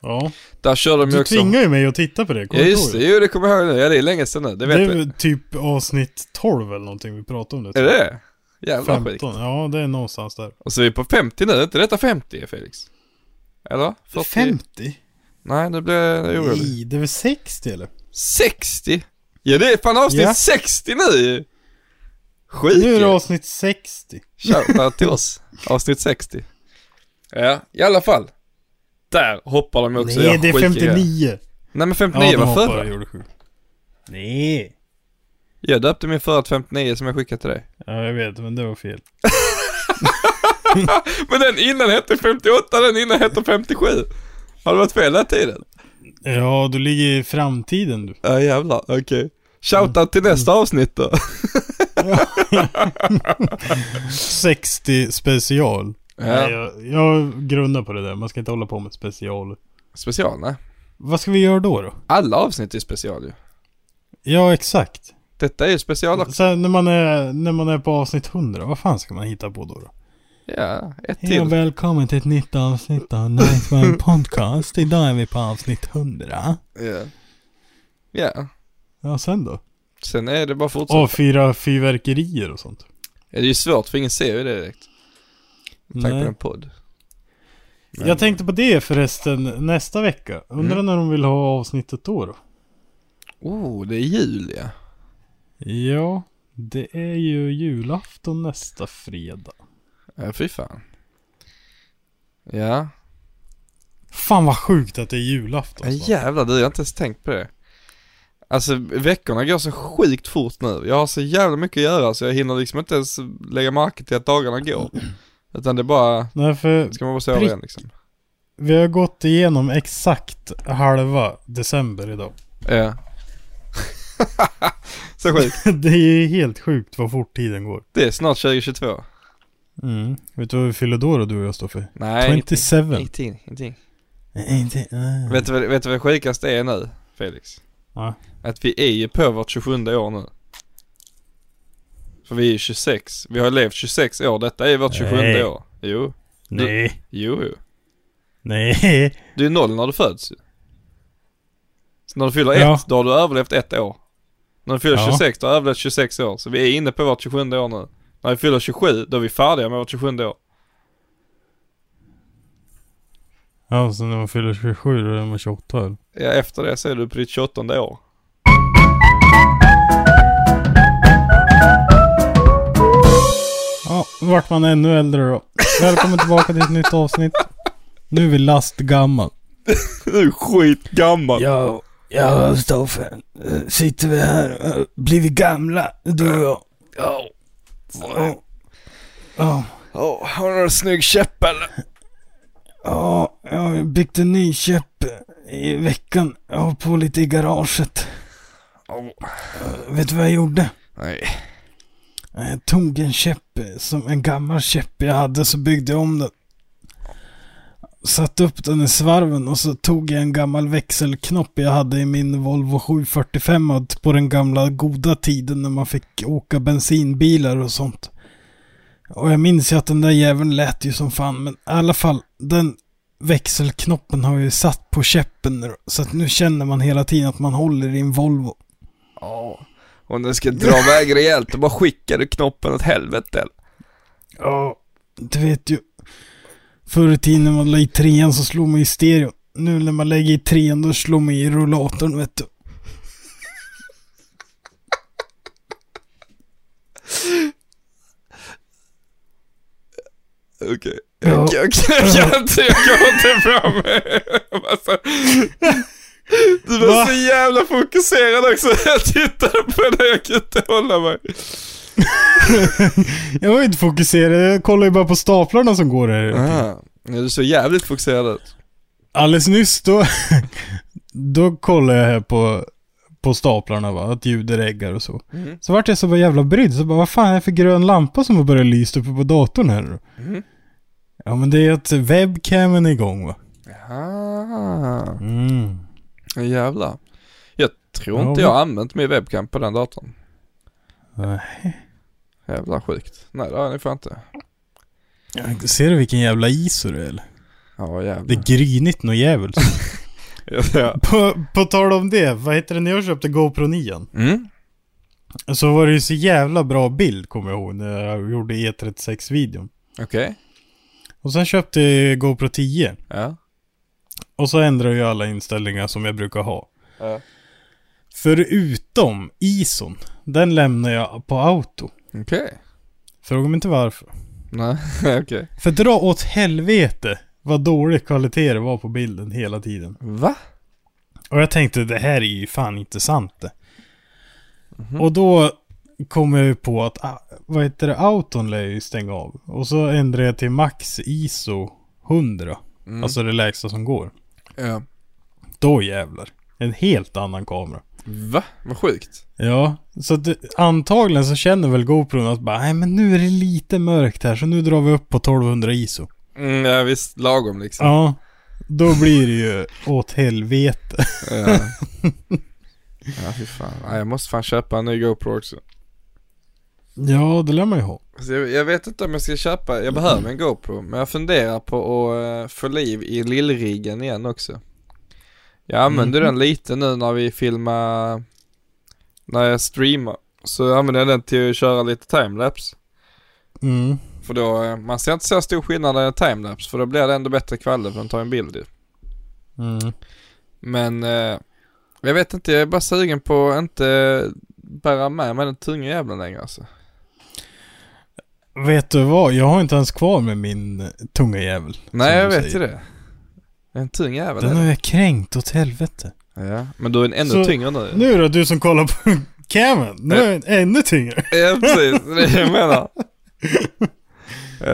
Ja. Där körde de ju Du också... tvingar ju mig att titta på det, Ja kommer du just det, jo det kommer jag ihåg nu. Ja det är länge sedan nu, det Det vet är vi. väl typ avsnitt 12 eller någonting vi pratade om det. Är jag. det Jävla skit. 15, ja det är någonstans där. Och så är vi på 50 nu, är inte detta 50 Felix? Eller? 40? 50? Nej nu blir jag orolig. Nej, det är väl 60 eller? 60? Ja det är fan avsnitt Ja. 60 nu Sjuk Nu är det avsnitt 60. Shoutout *laughs* till oss. Avsnitt 60. Ja, i alla fall. Där hoppar de också. Nej, det är sjuka grejer. 59. Nej men 59 de var förra. Nej. Jag döpte min förra till 59 som jag skickade till dig. Ja, jag vet, men det var fel. *laughs* Men den innan hette 58, den innan hette 57. Har det varit fel den tiden? Ja, du ligger i framtiden du. Ja jävlar, okej. Shoutout till nästa avsnitt då. *laughs* 60 special. Nej, Ja. jag, jag grundar på det där. Man ska inte hålla på med special. Special, nej. Vad ska vi göra då då? Alla avsnitt är special ju. Ja, exakt. Detta är ju special också. Sen när man är, när man är på avsnitt 100, vad fan ska man hitta på då? då? Ja, ett Hej till. och välkommen till ett nytt avsnitt av One *laughs* Podcast. Idag är vi på avsnitt 100. Ja. Ja. Ja, sen då? Sen är det bara fortsätta. Och fyra fyrverkerier och sånt. Ja, det är ju svårt för ingen ser ju det direkt. Med tanke på en podd. Men- Jag tänkte på det förresten nästa vecka. Undrar Mm. när de vill ha avsnittet då då? Oh, det är jul ja. Ja, det är ju julafton nästa fredag. Ja, fy fan. Ja. Fan vad sjukt att det är julafton. Ja snart. jävlar du, jag har inte ens tänkt på det. Alltså veckorna går så sjukt fort nu. Jag har så jävla mycket att göra så jag hinner liksom inte ens lägga märke till att dagarna går. Utan det är bara, Nej, för ska man bara sova Prick. igen liksom. vi har gått igenom exakt halva december idag. Ja. *laughs* *laughs* så sjukt. *laughs* det är ju helt sjukt vad fort tiden går. Det är snart 2022. Mm. Vet du vad vi fyller då då du och jag står för? Nej, 27. ingenting, ingenting. Inte, äh. Vet du vad, vet du vad det sjukaste är nu, Felix? Ja. Att vi är ju på vårt 27 år nu. För vi är ju 26. Vi har levt 26 år. Detta är vårt 27 Nej. år. Jo, Nej. jo, jo. Nej. Du är noll när du föds. Så när du fyller Ja. ett, då har du överlevt ett år. När du fyller Ja. 26, då har du överlevt 26 år. Så vi är inne på vårt 27 år nu. När vi fyller 27, då är vi färdiga med vårt 27 år. Ja, så när man fyller 27 då är man 28 eller? Ja, efter det så är du på ditt 28 år. Ja, vart man ännu äldre då. Välkommen tillbaka till ett nytt avsnitt. Nu är vi lastgammal. *laughs* Du är skitgammal. Ja, ja Stoffe. Sitter vi här blivit gamla, du och jag. Ja. Ja. Ja, Ja, har du någon snygg käpp eller? ja, jag har byggt en ny käpp i veckan. Jag har på lite i garaget. Ja. Vet du vad jag gjorde? Nej. Jag tog en käpp, som en gammal käpp jag hade, så byggde jag om den. Satte upp den i svarven och så tog jag en gammal växelknopp jag hade i min Volvo 745 och på den gamla goda tiden när man fick åka bensinbilar och sånt. Och jag minns ju att den där jäveln lät ju som fan, men i alla fall, den växelknoppen har ju satt på käppen nu, så att nu känner man hela tiden att man håller i en Volvo. Ja. Om den ska dra iväg rejält, då bara skickar du knoppen åt helvete. Ja, du vet ju. Förr i tiden när man la i trean så slog man i stereo. Nu när man lägger i trean då slår man i rullatorn vet du. *laughs* Okej. Ja. Jag, jag, jag kan inte, jag kan inte bra med. Alltså, du var Va? så jävla fokuserad också. Jag tittade på det, jag kunde inte hålla mig. *laughs* Jag var inte fokuserad, jag kollar ju bara på staplarna som går här. Ah, ja, du är så jävligt fokuserad ut. Alldeles nyss då, då kollade jag här på, på staplarna va, att ljud är äggar och så. Mm. Så vart jag så bara jävla brydd, så bara vad fan är det för grön lampa som har börjat lysa uppe på datorn här då? Mm. Ja men det är att webcamen är igång va. Ah, Mm. jävlar. Jag tror Ja, inte jag har använt min webcam på den datorn. Nej. Jävla sjukt. Nej det har ni fan inte. Ja, Ser du vilken jävla ISO det är eller? Ja jävlar. Det är grynigt något jävligt. *laughs* Ja. på, på tal om det, vad heter det när jag köpte GoPro 9? Mm. Så var det ju så jävla bra bild kommer jag ihåg när jag gjorde E36-videon. Okej. Och sen köpte jag GoPro 10. Ja. Och så ändrade jag alla inställningar som jag brukar ha. Ja. Förutom ISOn, den lämnar jag på auto. Okej. Fråga mig inte varför. Nej, *laughs* okej. För dra åt helvete vad dålig kvalitet det var på bilden hela tiden. Va? Och jag tänkte det här är ju fan inte sant det. Och då kom jag ju på att, ah, vad heter det, auton lär ju stänga av. Och så ändrade jag till max ISO 100. Mm. Alltså det lägsta som går. Ja. Då jävlar. En helt annan kamera. Va? Vad sjukt. Ja, så det, antagligen så känner väl GoPron att bara, nej men nu är det lite mörkt här så nu drar vi upp på 1200 ISO. Mm, ja visst, lagom liksom. Ja, då blir det ju åt helvete. Ja. *laughs* ja fy fan. Ja, jag måste fan köpa en ny GoPro också. Ja, det lär man ju ha. Alltså, jag, jag vet inte om jag ska köpa, jag behöver en GoPro. Men jag funderar på att eh, få liv i lillriggen igen också. Jag använde Mhm. den lite nu när vi filmar, när jag streamar. Så använder jag den till att köra lite timelapse. Mm. För då, man ser inte så stor skillnad när det är timelapse. För då blir det ändå bättre kvalitet för den tar en bild ju. Mm. Men eh, jag vet inte, jag är bara sugen på att inte bära med mig den tunga jävlen längre alltså. Vet du vad? Jag har inte ens kvar med min eh, tunga jävel. Nej jag vet ju det. En tung jävel. Den har jag kränkt åt helvete. Ja, men du är en ännu Så, tyngre nu. Nu då, du som kollar på *laughs* camen. Nu är den ännu tyngre. Ja precis, det är det jag menar.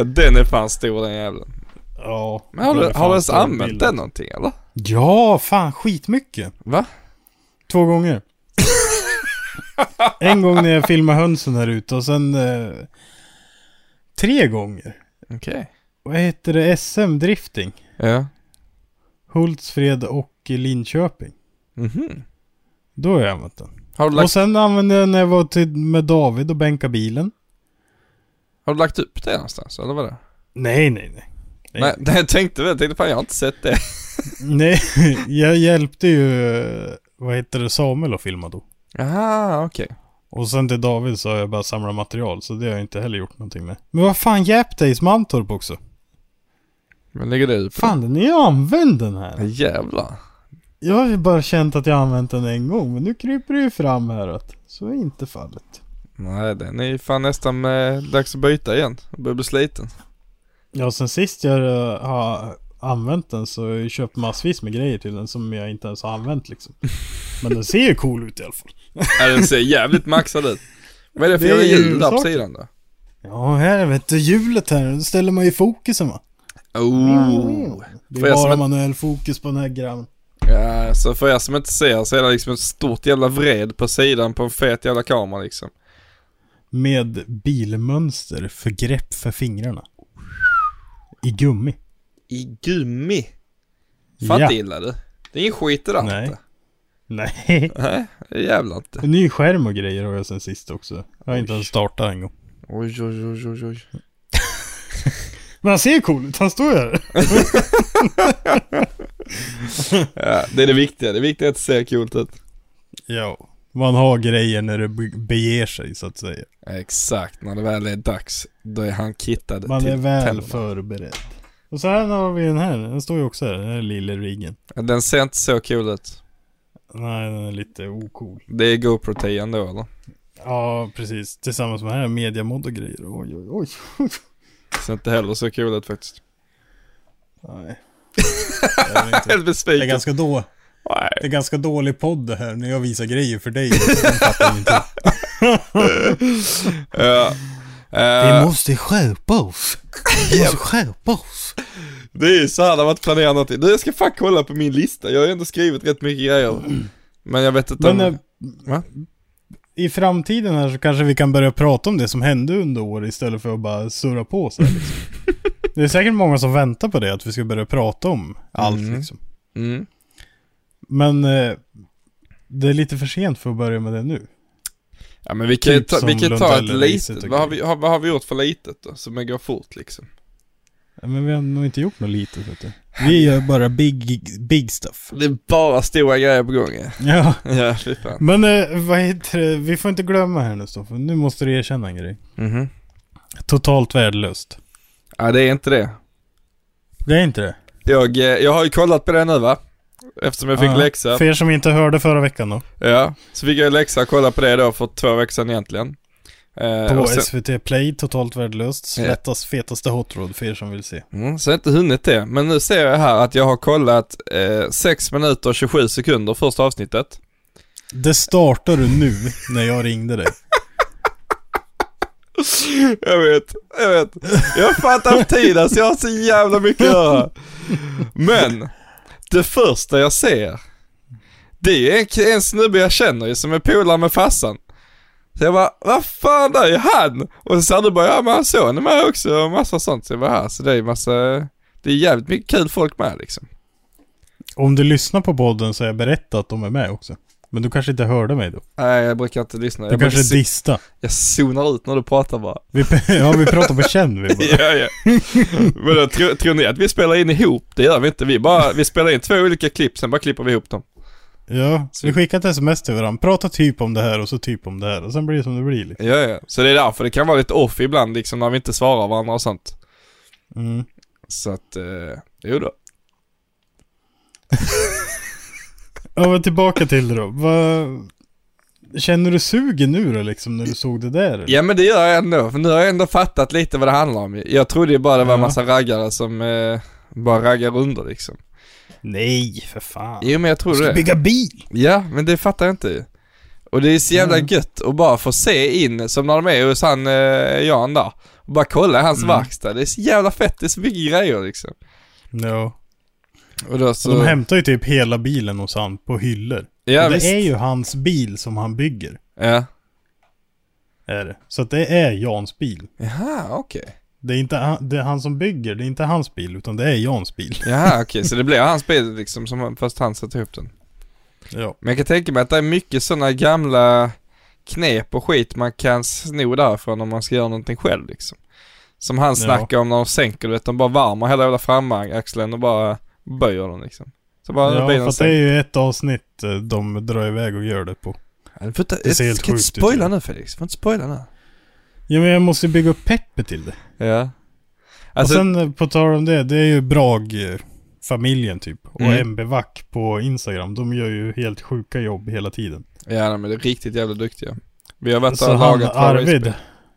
Den är fan stor den jäveln. Ja. Men har du, har du ens använt bild. den någonting eller? Ja, fan skitmycket. Va? Två gånger. en gång när jag filmade hönsen här ute och sen eh, tre gånger. Okej. Vad heter det? SM Drifting. Ja. Hultsfred och Linköping. Mhm. Då har jag använt den. Har, du Och lagt, sen använde jag när jag var till, med David och bänka bilen. har du lagt upp det någonstans eller vad det? Nej, nej, nej. Nej, nej *laughs* jag tänkte väl, jag tänkte fan jag har inte sett det. *laughs* Nej, jag hjälpte ju, eh, vad heter det, Samuel att filma då. Aha, okej. Och sen till David så har jag bara samlat material, så det har jag inte heller gjort någonting med. Men vad fan, Japdays Mantorp också. Men lägger du upp Fan, den är ju använd den det? här. Jävlar. Jag har ju bara känt att jag använt den en gång, men nu kryper det ju fram här att så är inte fallet. Nej den är ju fan nästan eh, dags att byta igen. Jag börjar bli sliten. Ja, sen sist jag eh, har använt den så har jag ju köpt massvis med grejer till den som jag inte ens har använt liksom. *laughs* Men den ser ju cool ut i alla fall. Ja, den ser jävligt maxad ut. Vad är det för Det jävla sidan då? Ja, här vet du hjulet här, då ställer man ju fokusen va. Oh. Det är som bara manuell fokus på den här grabben. Ja, så för er som inte ser så är det liksom ett stort jävla vred på sidan på en fet jävla kamera liksom. Med bilmönster för grepp för fingrarna. I gummi. I gummi. Fan Ja. illa du. Det är ingen skit det där Nej. inte. Nej. *laughs* Nej, det jävla inte. En ny skärm och grejer har jag sen sist också. Jag har inte ens startat en gång. Oj, oj, oj, oj, oj. Men han ser cool ut, han står ju här. *laughs* Ja, det är det viktiga. Det viktiga är att det ser coolt ut. Ja. Man har grejer när det be- beger sig så att säga. Exakt, när det väl är dags, då är han kittad Man till är väl tänderna. förberedd. Och så här har vi den här. Den står ju också här, den här lilla riggen. Den ser inte så cool ut. Nej, den är lite ocool. Det är GoPro 10 ändå eller? Ja, precis. Tillsammans med här mediamod och grejer. Oj, oj, oj. *laughs* Ser inte heller så cool ut faktiskt. Nej. *laughs* Helt Det är besviken. ganska då. Nej. Det är ganska dålig podd det här när jag visar grejer för dig. *laughs* Ja. Vi Eh, måste skärpa oss. Vi måste skärpa oss. det är ju så här när man inte planerar någonting. Du jag ska fan kolla på min lista. Jag har ju ändå skrivit rätt mycket grejer. Men jag vet inte Men om... Va? I framtiden här så kanske vi kan börja prata om det som hände under året istället för att bara surra på så här, liksom. *laughs* Det är säkert många som väntar på det, att vi ska börja prata om allt Mm. liksom. Mm. Men eh, det är lite för sent för att börja med det nu. Ja men vi kan ju Typ ta, vi kan ta ett litet. Vad har, vi, har, vad har vi gjort för litet då? Som går fort liksom. Men vi har nog inte gjort något litet vet du. Vi gör bara big, big stuff. Det är bara stora grejer på gång ja. Ja. Ja, fy fan. Men eh, vad heter det? Vi får inte glömma här nu Stoffe. Nu måste du erkänna en grej. Mhm. Totalt värdelöst. Ja det är inte det. Det är inte det? Jag, eh, jag har ju kollat på det nu va? Eftersom jag fick Ja. läxa. För er som inte hörde förra veckan då. Ja, så fick jag läxa och kolla på det då för två veckor sedan egentligen. Eh, På sen, SVT Play, totalt värdelöst. Slättas fetaste hot rod för er som vill se. mm, så jag har inte hunnit det. Men nu ser jag här att jag har kollat eh, 6 minuter och 27 sekunder första avsnittet. Det startar du nu när jag ringde dig. *laughs* Jag vet, jag vet. Jag fan inte tid alltså, jag har så jävla mycket att göra. Men, det första jag ser Det är en, en snubbe jag känner ju som är polare med farsan. Så jag bara, vad fan, där är han! Och så sa du bara, ja men hans son är med också och massa sånt. Så jag bara, här, så det är massa, det är jävligt mycket kul folk med liksom. Om du lyssnar på podden så har jag berättat att de är med också. Men du kanske inte hörde mig då? Nej jag brukar inte lyssna. Du Jag, kanske brukar, dista. jag zonar ut när du pratar bara. Vi, *laughs* ja, vi pratar på känn vi bara. *laughs* ja, ja. Men då, tror, tror ni att vi spelar in ihop? Det gör vi inte. Vi bara, vi spelar in två olika klipp, sen bara klipper vi ihop dem. Ja, vi skickar ett sms till varandra. Prata typ om det här och så typ om det här. Och sen blir det som det blir liksom. Ja, ja. Så det är därför det kan vara lite off ibland liksom när vi inte svarar varandra och sånt. Mm. Så att, eh, jo då. *laughs* Ja men tillbaka till det då. Vad... Känner du sugen nu då liksom när du såg det där? eller? Ja men det gör jag ändå, för nu har jag ändå fattat lite vad det handlar om. Jag trodde ju bara det var en massa raggare som eh, bara raggar under liksom. Nej, för fan. Jo men jag Du trodde ska det. bygga bil! Ja, men det fattar jag inte. Och det är så jävla Mm. gött att bara få se in, som när de är hos han eh, Jan där. Och bara kolla hans Mm. verkstad. Det är så jävla fett, det är så mycket grejer liksom. Ja. Och då Så de hämtar ju typ hela bilen hos han på hyllor. ja, och det visst. är ju hans bil som han bygger. Ja. Är det. Så att det är Jans bil. Jaha, okej. Det är inte han, det är han som bygger, det är inte hans bil utan det är Jans bil. *laughs* Jaha, okej. Så det blir hans bil liksom, som, fast han sätter ihop den. Ja. Men jag kan tänka mig att det är mycket sådana gamla knep och skit man kan sno därifrån om man ska göra någonting själv liksom. Som han Ja. snackar om när de sänker, du vet, de bara värmer hela jävla framaxeln och bara böjer den liksom. Så bara Ja, bilen för det är ju ett avsnitt eh, de drar iväg och gör det på. Du får inte, Det ser helt ska inte sjukt ut, spoila ja. nu Felix, du får inte spoila nu. Ja men jag måste bygga upp peppet till det. Ja. Alltså, och sen eh, på tal om det, det är ju Brag-familjen typ. Och Mm. MBVac på Instagram. De gör ju helt sjuka jobb hela tiden. ja nej, men det är riktigt jävla duktiga. Vi har varit Så och han lagat våra Arvid.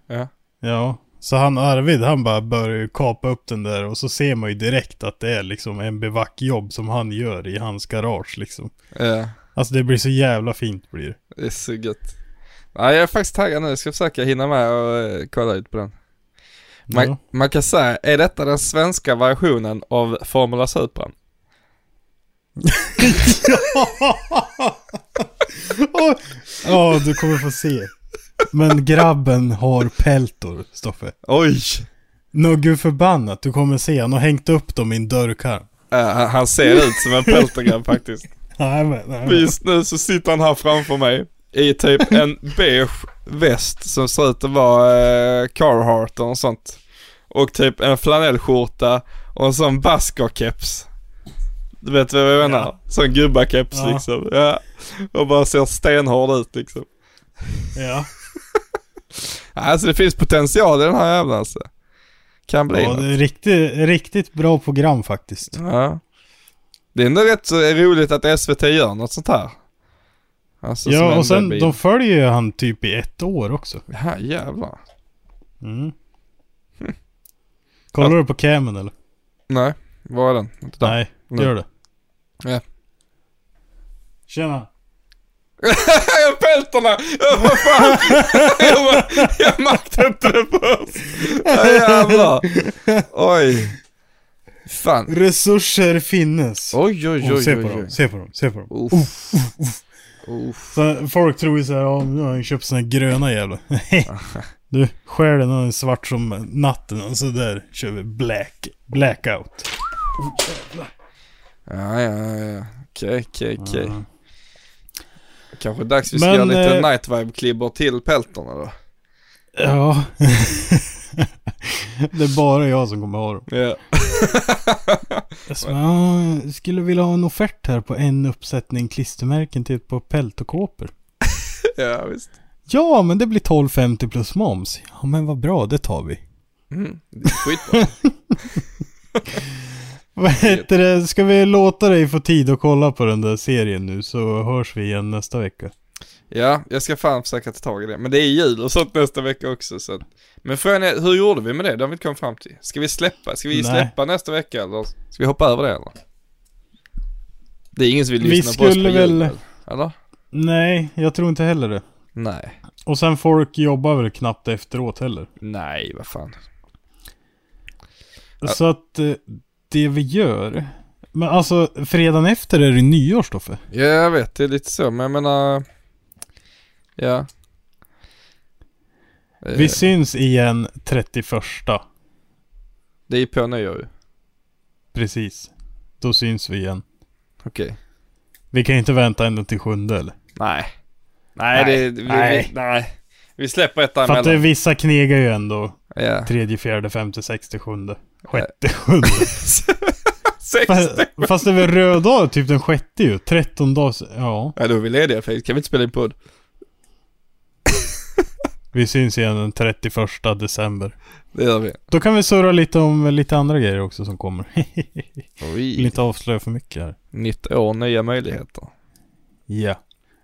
Ja. Ja. Så han Arvid, han bara börjar kapa upp den där och så ser man ju direkt att det är liksom MBVac-jobb som han gör i hans garage liksom. Ja, Alltså det blir så jävla fint blir det. det är så gött. Nej, jag är faktiskt taggad nu, jag ska försöka hinna med och eh, kolla lite på den. Man, Ja. man kan säga, är detta den svenska versionen av Formula Supran? *laughs* Ja, du kommer få se. Men grabben har peltor, Stoffe. Oj! Nå gud förbannat, du kommer se. Han har hängt upp dem i en dörrkarm. Äh, han- ser ut som en peltograbb faktiskt. *laughs* Nej men, nej men. Just nu så sitter han här framför mig i typ *laughs* en beige väst som ser ut att vara eh, Carhartt och sånt. Och typ en flanellskjorta och en sån baskerkeps. Du vet vad jag menar? Ja. Sån gubbakeps Ja. liksom. Ja. Och bara ser stenhård ut liksom. Ja. *laughs* Alltså det finns potential i den här jävla alltså. Kan bli ja, något. det är riktigt, riktigt bra program faktiskt. Ja. Det är ändå rätt så roligt att SVT gör något sånt här. Alltså, ja, och sen de följer ju han typ i ett år också. Ja jävlar. Mm. Kollar du på camen eller? Nej, vad är den? Inte där. Nej, Nej. gör det. Ja. Tjena. *laughs* jag peltorna! Ja, vad fan! *laughs* jag, bara, jag märkte inte det först. Ja, jävlar. Oj. Fan. Resurser finnes. Oj, oj, Oh, oj, se oj, på oj. dem, se på dem, se på dem. Uff. Uff. Så folk tror ju såhär, ja nu har han köpt såna här gröna jävlar. *laughs* du, skär den svart som natten och så där kör vi black, blackout. Ja, ja, ja, ja. Okej, okej, okej. Kanske dags vi ska Men, göra lite eh, night vibe-klibbor till peltorna då. Ja. *laughs* det är bara jag som kommer ha dem. Sa, ja, jag skulle vilja ha en offert här på en uppsättning klistermärken till ett par peltokåpor. ja, visst. Ja, men det blir 12,50 plus moms. Ja, men vad bra, det tar vi. Mm, det är skitbra. *laughs* Vad heter det? Ska vi låta dig få tid att kolla på den där serien nu så hörs vi igen nästa vecka. Ja, jag ska fan försöka ta tag i det. Men det är jul och sånt nästa vecka också så att... Men frågan är, hur gjorde vi med det? Det har vi inte kommit fram till. Ska vi släppa? Ska vi Nej. släppa nästa vecka eller? Ska vi hoppa över det eller? Det är ingen som vill Vi lyssna på oss på skulle jul, väl- eller? Eller? Nej, jag tror inte heller det. Nej. Och sen folk jobbar väl knappt efteråt heller. Nej, vad fan. Så att eh, det vi gör Men alltså, fredagen efter är det nyår, Stoffe. Ja, jag vet, det är lite så, men jag menar... Ja. Eh, Vi syns igen 31. Det är på nyår ju. Precis. Då syns vi igen. Okej. Vi kan inte vänta ända till sjunde eller? Nej. Nej, Nej, det... Vi, nej. Vi, nej. Vi släpper ett För att det, vissa knegar ju ändå Ja. tredje, fjärde, femte, sexte, sjunde, sjätte, sjunde. *laughs* Sex. fast, fast det är väl röd dag typ den sjätte ju. 13 dagar, ja. Ja, då är vi lediga Felix. Kan vi inte spela in podd? Vi syns igen den 31 december. Det gör vi. Då kan vi surra lite om lite andra grejer också som kommer. *laughs* Vill Oj. inte avslöja för mycket här. Nytt år, nya möjligheter. Ja.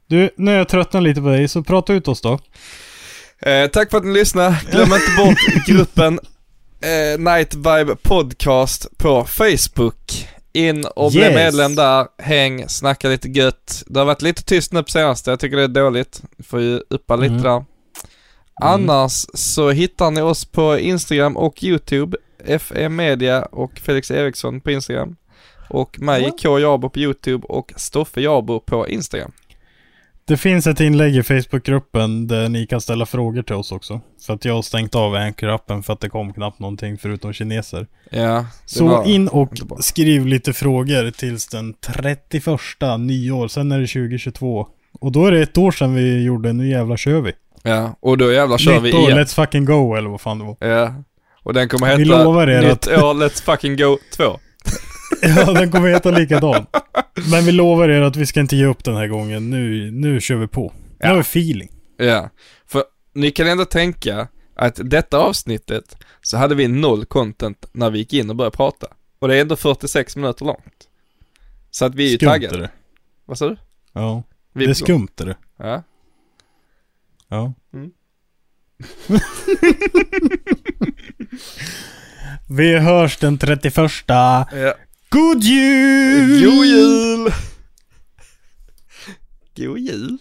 Du, när jag tröttnar lite på dig så prata ut oss då. Eh, tack för att ni lyssnade. Glöm inte bort *laughs* gruppen eh, Night Vibe Podcast på Facebook. In och bli Yes. medlem där, häng, snacka lite gött. Det har varit lite tyst nu på senaste, jag tycker det är dåligt. Får ju uppa lite Mm. där. Annars så hittar ni oss på Instagram och YouTube. FE Media och Felix Eriksson på Instagram. Och mig, K Jabo på YouTube och Stoffe Jabo på Instagram. Det finns ett inlägg i Facebookgruppen där ni kan ställa frågor till oss också. För att jag har stängt av Anchor-appen för att det kom knappt någonting förutom kineser. Ja, Så in och skriv lite frågor tills den 31 nyår. Sen är det 2022. Och då är det ett år sedan vi gjorde Nu jävla kör vi. Ja, och då jävlar kör Nytt vi år, igen. let's fucking go eller vad fan det var. Ja. Och den kommer heta Vi lovar er Nytt att- år, Let's fucking go 2. *laughs* Ja, den kommer heta likadan. Men vi lovar er att vi ska inte ge upp den här gången. Nu, nu kör vi på. Nu har vi feeling. Ja. För ni kan ändå tänka att detta avsnittet så hade vi noll content när vi gick in och började prata. Och det är ändå 46 minuter långt. Så att vi är ju Skumt är det. Vad sa du? Ja. Vi Det är skumt är det. Ja. Ja. Mm. *laughs* vi hörs den 31. ja. God jul! God jul! God jul!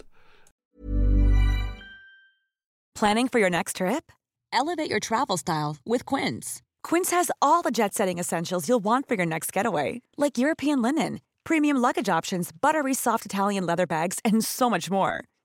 Planning for your next trip? Elevate your travel style with Quince. Quince has all the jet setting essentials you'll want for your next getaway, like European linen, premium luggage options, buttery soft Italian leather bags, and so much more.